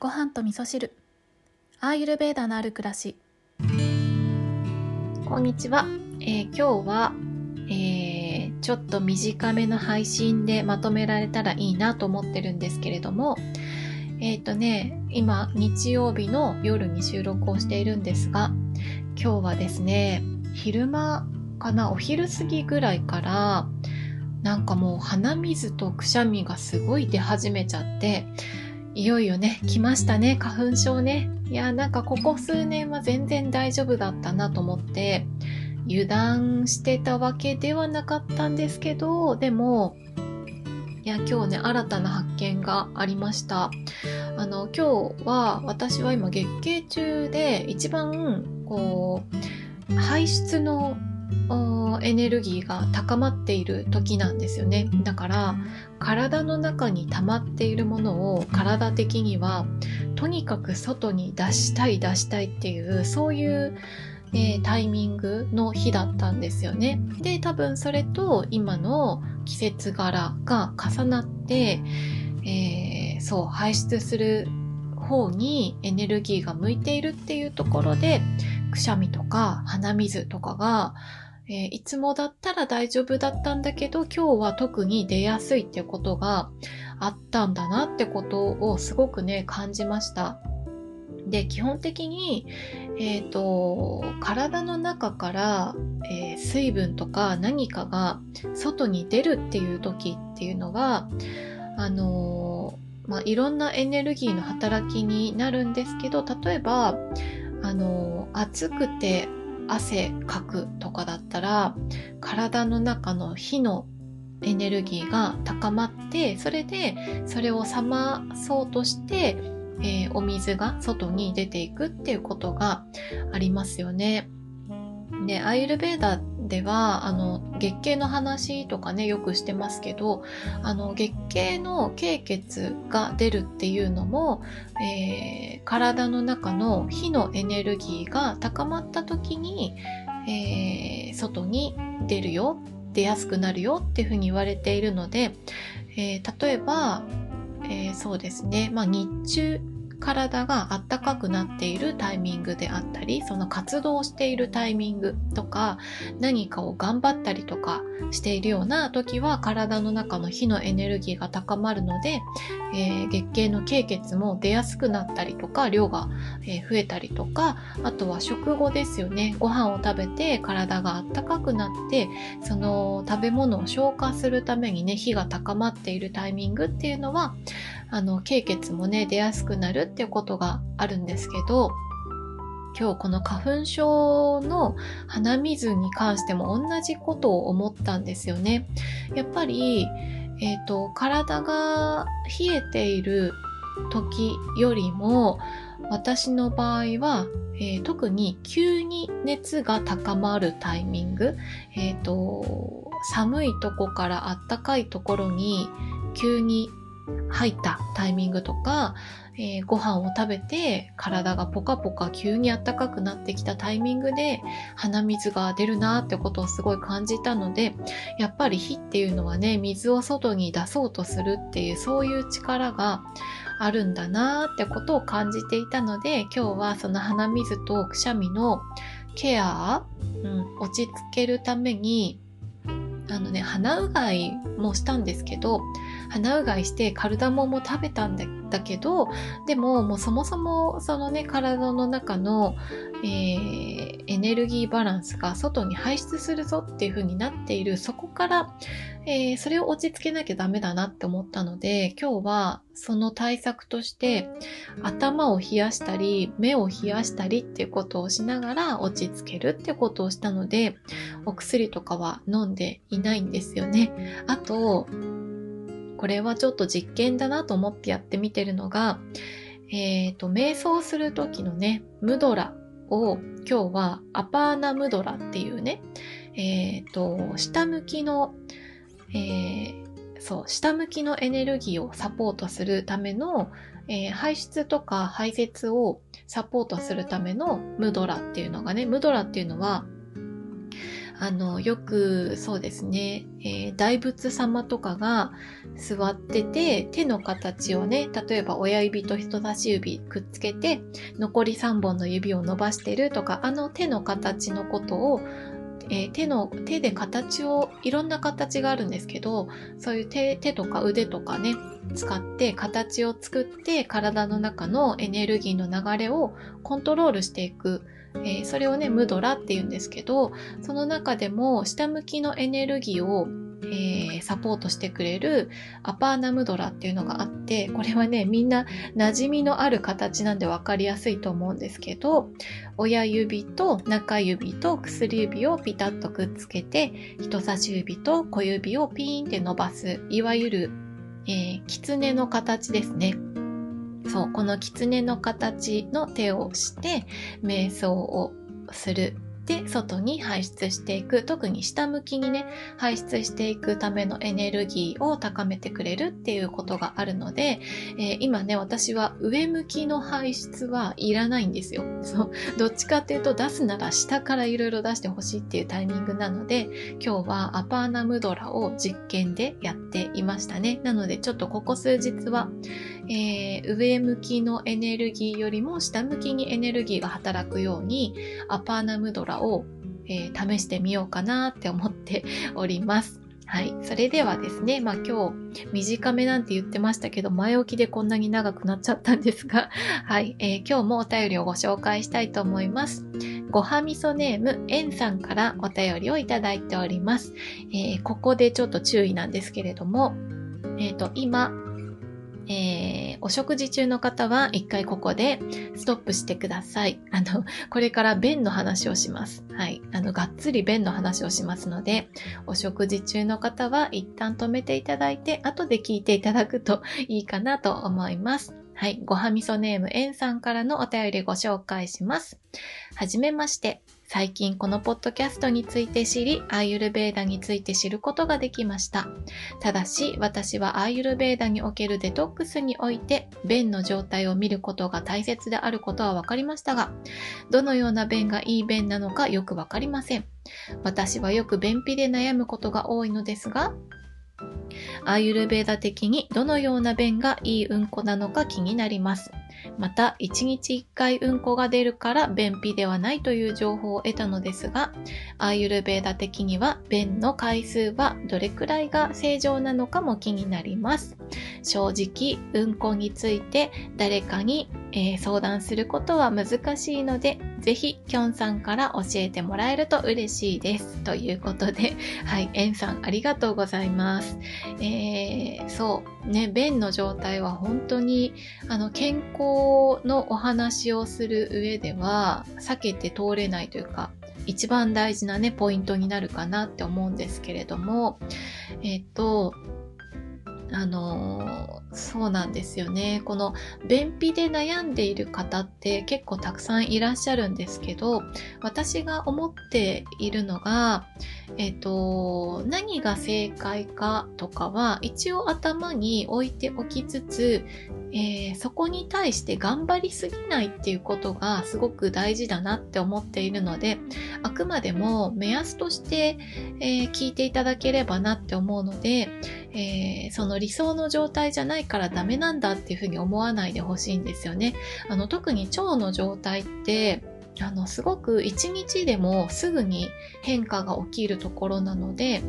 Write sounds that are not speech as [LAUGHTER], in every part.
ご飯と味噌汁。アーユルベーダのある暮らし。こんにちは、えー、今日は、えー、ちょっと短めの配信でまとめられたらいいなと思ってるんですけれどもえっ、ー、とね今日曜日の夜に収録をしているんですが今日はですね昼間かなお昼過ぎぐらいからなんかもう鼻水とくしゃみがすごい出始めちゃっていよいよね、来ましたね、花粉症ね。いや、なんかここ数年は全然大丈夫だったなと思って、油断してたわけではなかったんですけど、でも、いや、今日ね、新たな発見がありました。あの、今日は、私は今月経中で一番、こう、排出のエネルギーが高まっている時なんですよね。だから体の中に溜まっているものを体的にはとにかく外に出したい出したいっていうそういう、えー、タイミングの日だったんですよね。で多分それと今の季節柄が重なって、えー、そう排出する方にエネルギーが向いているっていうところでくしゃみとか鼻水とかがえー、いつもだったら大丈夫だったんだけど今日は特に出やすいってことがあったんだなってことをすごくね感じました。で基本的に、えーと、体の中から、えー、水分とか何かが外に出るっていう時っていうのはあの、まあ、いろんなエネルギーの働きになるんですけど例えばあの、暑くて汗かくとかだったら体の中の火のエネルギーが高まってそれでそれを冷まそうとして、えー、お水が外に出ていくっていうことがありますよね。でアイルベーダではあの月経の話とかねよくしてますけどあの月経の経血が出るっていうのも、えー、体の中の火のエネルギーが高まった時に、えー、外に出るよ出やすくなるよっていうふうに言われているので、えー、例えば、えそうですね、まあ、日中体があったかくなっているタイミングであったりその活動しているタイミングとか何かを頑張ったりとかしているような時は体の中の火のエネルギーが高まるので、えー、月経の経血も出やすくなったりとか量が、増えたりとかあとは食後ですよね。ご飯を食べて体があったかくなってその食べ物を消化するためにね火が高まっているタイミングっていうのはあの経血もね出やすくなるっていうことがあるんですけど今日この花粉症の鼻水に関しても同じことを思ったんですよね。やっぱり、えーと、体が冷えている時よりも私の場合は、えー、特に急に熱が高まるタイミング、えーと寒いとこからあったかいところに急に入ったタイミングとか、えー、ご飯を食べて体がポカポカ急にあったかくなってきたタイミングで鼻水が出るなってことをすごい感じたのでやっぱり火っていうのはね水を外に出そうとするっていうそういう力があるんだなってことを感じていたので今日はその鼻水とくしゃみのケア、うん、落ち着けるためにあのね鼻うがいもしたんですけど鼻うがいしてカルダモンも食べたんだけどでももうそもそもそのね体の中の、えー、エネルギーバランスが外に排出するぞっていう風になっているそこから、えー、それを落ち着けなきゃダメだなって思ったので今日はその対策として頭を冷やしたり目を冷やしたりっていうことをしながら落ち着けるってことをしたのでお薬とかは飲んでいないんですよね。あとこれはちょっと実験だなと思ってやってみてるのが、えっ、ー、と、瞑想する時のね、ムドラを今日はアパーナムドラっていうね、えっ、ー、と、下向きの、えー、そう、下向きのエネルギーをサポートするための、えー、排出とか排泄をサポートするためのムドラっていうのがね、ムドラっていうのは、あの、よくそうですね、えー、大仏様とかが座ってて、手の形をね、例えば親指と人差し指くっつけて、残り3本の指を伸ばしてるとか、あの手の形のことを、えー、手の、手で形を、いろんな形があるんですけど、そういう手、手とか腕とかね、使って形を作って体の中のエネルギーの流れをコントロールしていくえー、それをね、ムドラって言うんですけど、その中でも下向きのエネルギーを、えー、サポートしてくれるアパーナムドラっていうのがあって、これはね、みんな馴染みのある形なんで分かりやすいと思うんですけど、親指と中指と薬指をピタッとくっつけて、人差し指と小指をピーンって伸ばす、いわゆる、えー、狐の形ですね。そう、この狐の形の手をして、瞑想をする。で外に排出していく。特に下向きにね排出していくためのエネルギーを高めてくれるっていうことがあるので、えー、今ね私は上向きの排出はいらないんですよ。そうどっちかっていうと出すなら下からいろいろ出してほしいっていうタイミングなので今日はアパーナムドラを実験でやっていましたね。なのでちょっとここ数日は、えー、上向きのエネルギーよりも下向きにエネルギーが働くようにアパーナムドラを、えー、試してみようかなって思っております。はい。それではですね、まあ今日短めなんて言ってましたけど、前置きでこんなに長くなっちゃったんですが、[LAUGHS] はい。えー、今日もお便りをご紹介したいと思います。ごはみそネーム、えんさんからお便りをいただいております。えー、ここでちょっと注意なんですけれども、えっ、ー、と、今、えー、お食事中の方は一回ここでストップしてください。あの、これから便の話をします。はい。あの、がっつり便の話をしますので、お食事中の方は一旦止めていただいて、後で聞いていただくと [LAUGHS] いいかなと思います。はい。ごはみそネームえんさんからのお便りご紹介します。はじめまして。最近このポッドキャストについて知り、アーユルベーダについて知ることができました。ただし、私はアーユルベーダにおけるデトックスにおいて、便の状態を見ることが大切であることは分かりましたが、どのような便がいい便なのかよく分かりません。私はよく便秘で悩むことが多いのですが、アーユルベーダ的にどのような便がいいうんこなのか気になります。また、1日1回うんこが出るから便秘ではないという情報を得たのですが、アーユルベーダ的には便の回数はどれくらいが正常なのかも気になります。正直、うんこについて誰かに、えー、相談することは難しいので、ぜひ、きょんさんから教えてもらえると嬉しいです。ということで、[LAUGHS] はい、えんさんありがとうございます。えー、そう、ね、便の状態は本当に、あの、健康のお話をする上では、避けて通れないというか、一番大事なね、ポイントになるかなって思うんですけれども、えっ、と、あのそうなんですよね。この便秘で悩んでいる方って結構たくさんいらっしゃるんですけど、私が思っているのが、えっ、と、何が正解かとかは一応頭に置いておきつつ、えー、そこに対して頑張りすぎないっていうことがすごく大事だなって思っているので、あくまでも目安として、えー、聞いていただければなって思うので、えー、その理想の状態じゃないからダメなんだっていうふうに思わないでほしいんですよね。あの特に腸の状態ってあのすごく一日でもすぐに変化が起きるところなので、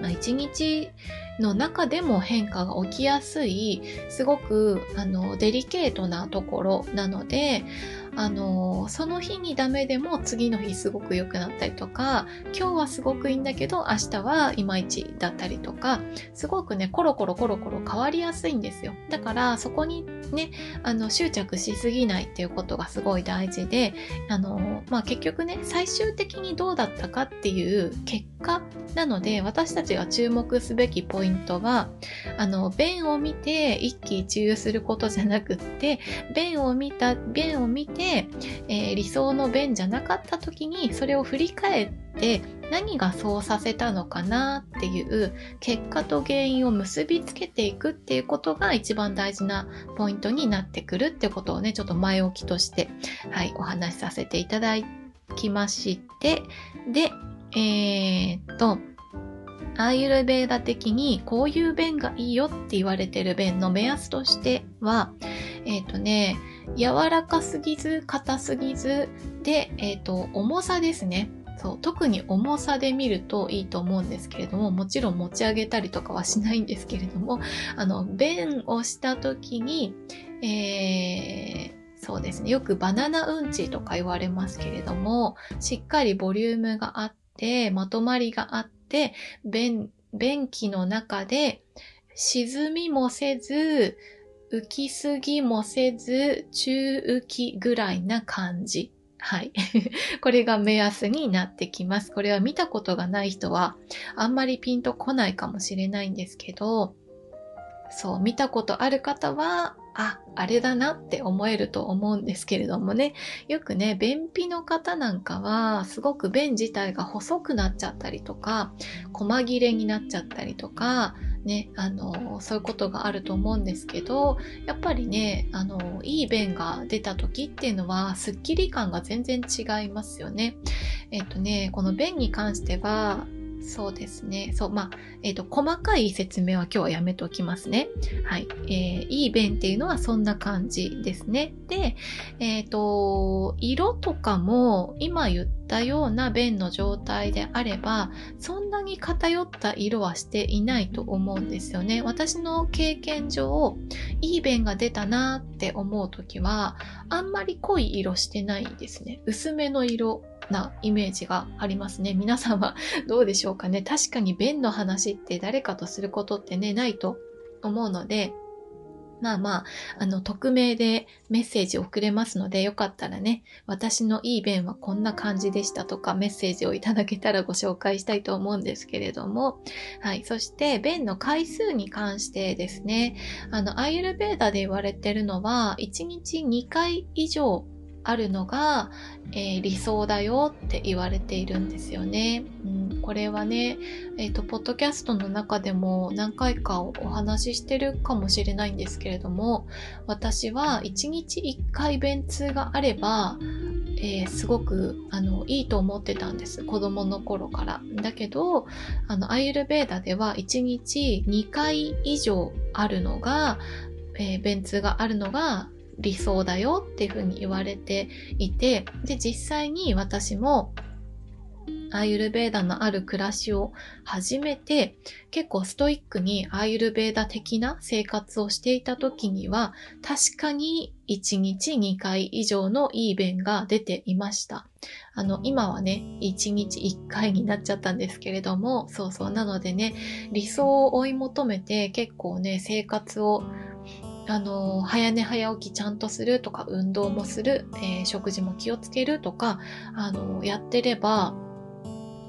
まあ、一日の中でも変化が起きやすいすごくあのデリケートなところなのであのその日にダメでも次の日すごく良くなったりとか今日はすごくいいんだけど明日はいまいちだったりとかすごくねコロコロコロコロ変わりやすいんですよ。だからそこにねあの執着しすぎないっていうことがすごい大事であの、まあ、結局ね最終的にどうだったかっていう結果なので私たちが注目すべきポイントはあの便を見て一喜一憂することじゃなくって便を見た便を見て、えー、理想の便じゃなかった時にそれを振り返って何がそうさせたのかなっていう結果と原因を結びつけていくっていうことが一番大事なポイントになってくるってことをねちょっと前置きとしてはいお話しさせていただきまして。でえー、っと、アーユルベーダ的にこういう便がいいよって言われてる便の目安としては、えっ、とね、柔らかすぎず、硬すぎず、で、えっ、と、重さですね。そう特に重さで見るといいと思うんですけれどももちろん持ち上げたりとかはしないんですけれども [LAUGHS] あの便をした時に、えー、そうですねよくバナナうんちとか言われますけれどもしっかりボリュームがあってまとまりがあって便便器の中で沈みもせず浮きすぎもせず中浮きぐらいな感じはい。[LAUGHS] これが目安になってきます。これは見たことがない人はあんまりピンとこないかもしれないんですけど、そう、見たことある方は、あ、あれだなって思えると思うんですけれどもね。よくね、便秘の方なんかは、すごく便自体が細くなっちゃったりとか、細切れになっちゃったりとか、ね、あの、そういうことがあると思うんですけど、やっぱりね、あの、いい便が出た時っていうのは、スッキリ感が全然違いますよね。えっとね、この便に関しては、そうですね。そう、まあ、えっ、ー、と、細かい説明は今日はやめておきますね。はい。えー、いい便っていうのはそんな感じですね。で、えっ、ー、と、色とかも今言ったような便の状態であれば、そんなに偏った色はしていないと思うんですよね。私の経験上、いい便が出たなって思うときは、あんまり濃い色してないですね。薄めの色なイメージがありますね。皆さんは [LAUGHS] どうでしょうかね。確かに便の話って誰かとすることってね、ないと思うので、まあまあ、あの、匿名でメッセージ送れますので、よかったらね、私のいい便はこんな感じでしたとか、メッセージをいただけたらご紹介したいと思うんですけれども、はい。そして、便の回数に関してですね、あの、アイルベーダで言われてるのは、1日2回以上あるのが、えー、理想だよって言われているんですよね。うん、これはね、えっ、ー、と、ポッドキャストの中でも何回かお話ししてるかもしれないんですけれども、私は1日1回便通があれば、えー、すごくあのいいと思ってたんです。子供の頃から。だけどあのアイルベーダでは1日2回以上あるのが、えー、便通があるのが理想だよっていうふうに言われていて、で、実際に私もアーユルベーダのある暮らしを始めて、結構ストイックにアーユルベーダ的な生活をしていた時には、確かに1日2回以上のいい便が出ていました。あの、今はね、1日1回になっちゃったんですけれども、そうそう。なのでね、理想を追い求めて結構ね、生活をあの、早寝早起きちゃんとするとか、運動もする、えー、食事も気をつけるとか、あの、やってれば、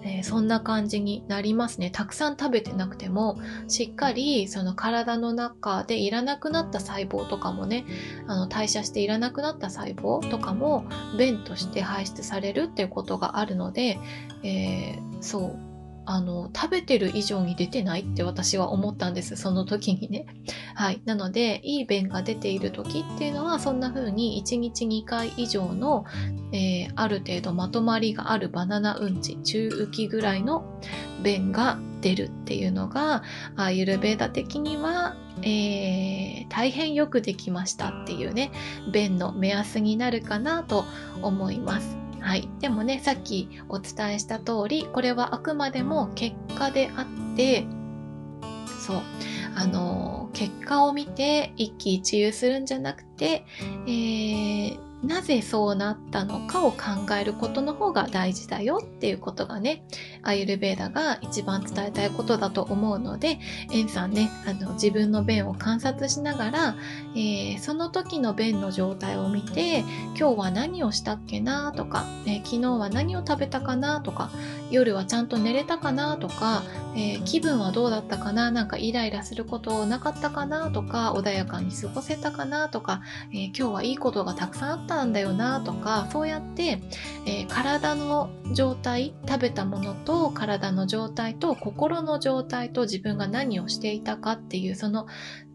えー、そんな感じになりますね。たくさん食べてなくても、しっかりその体の中でいらなくなった細胞とかもね、あの代謝していらなくなった細胞とかも便として排出されるっていうことがあるので、えー、そう、あの、食べてる以上に出てないって私は思ったんです。その時にね。はい。なので、いい便が出ている時っていうのは、そんな風に1日2回以上の、えー、ある程度まとまりがあるバナナうんち、中浮きぐらいの便が出るっていうのが、アユルベーダ的には、えー、大変よくできましたっていうね、便の目安になるかなと思います。はい。でもね、さっきお伝えした通り、これはあくまでも結果であって、そう。あの、結果を見て一喜一憂するんじゃなくて、えー、なぜそうなったのかを考えることの方が大事だよっていうことがね、アイルベーダが一番伝えたいことだと思うので、エンさんね、あの自分の便を観察しながら、えー、その時の便の状態を見て、今日は何をしたっけなとか、えー、昨日は何を食べたかなとか、夜はちゃんと寝れたかなとか、えー、気分はどうだったかななんかイライラすることなかったかなとか、穏やかに過ごせたかなとか、え今日はいいことがたくさんあったんだよなとか、そうやって、え体の状態、食べたものと体の状態と心の状態と自分が何をしていたかっていう、その、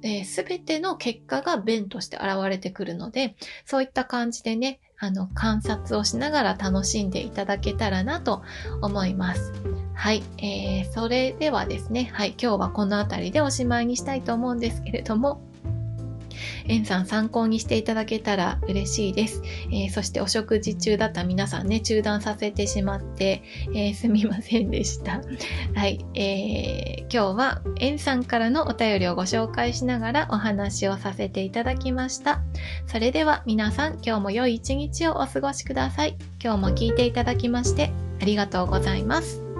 えー、ての結果が便として現れてくるので、そういった感じでね、あの、観察をしながら楽しんでいただけたらなと思います。はい、えー、それではですね、はい、今日はこの辺りでおしまいにしたいと思うんですけれども、エンさん参考にしていただけたら嬉しいです。えー、そしてお食事中だった皆さんね、中断させてしまって、えー、すみませんでした。[LAUGHS] はい、えー、今日はエンさんからのお便りをご紹介しながらお話をさせていただきました。それでは皆さん今日も良い一日をお過ごしください。今日も聞いていただきましてありがとうございます。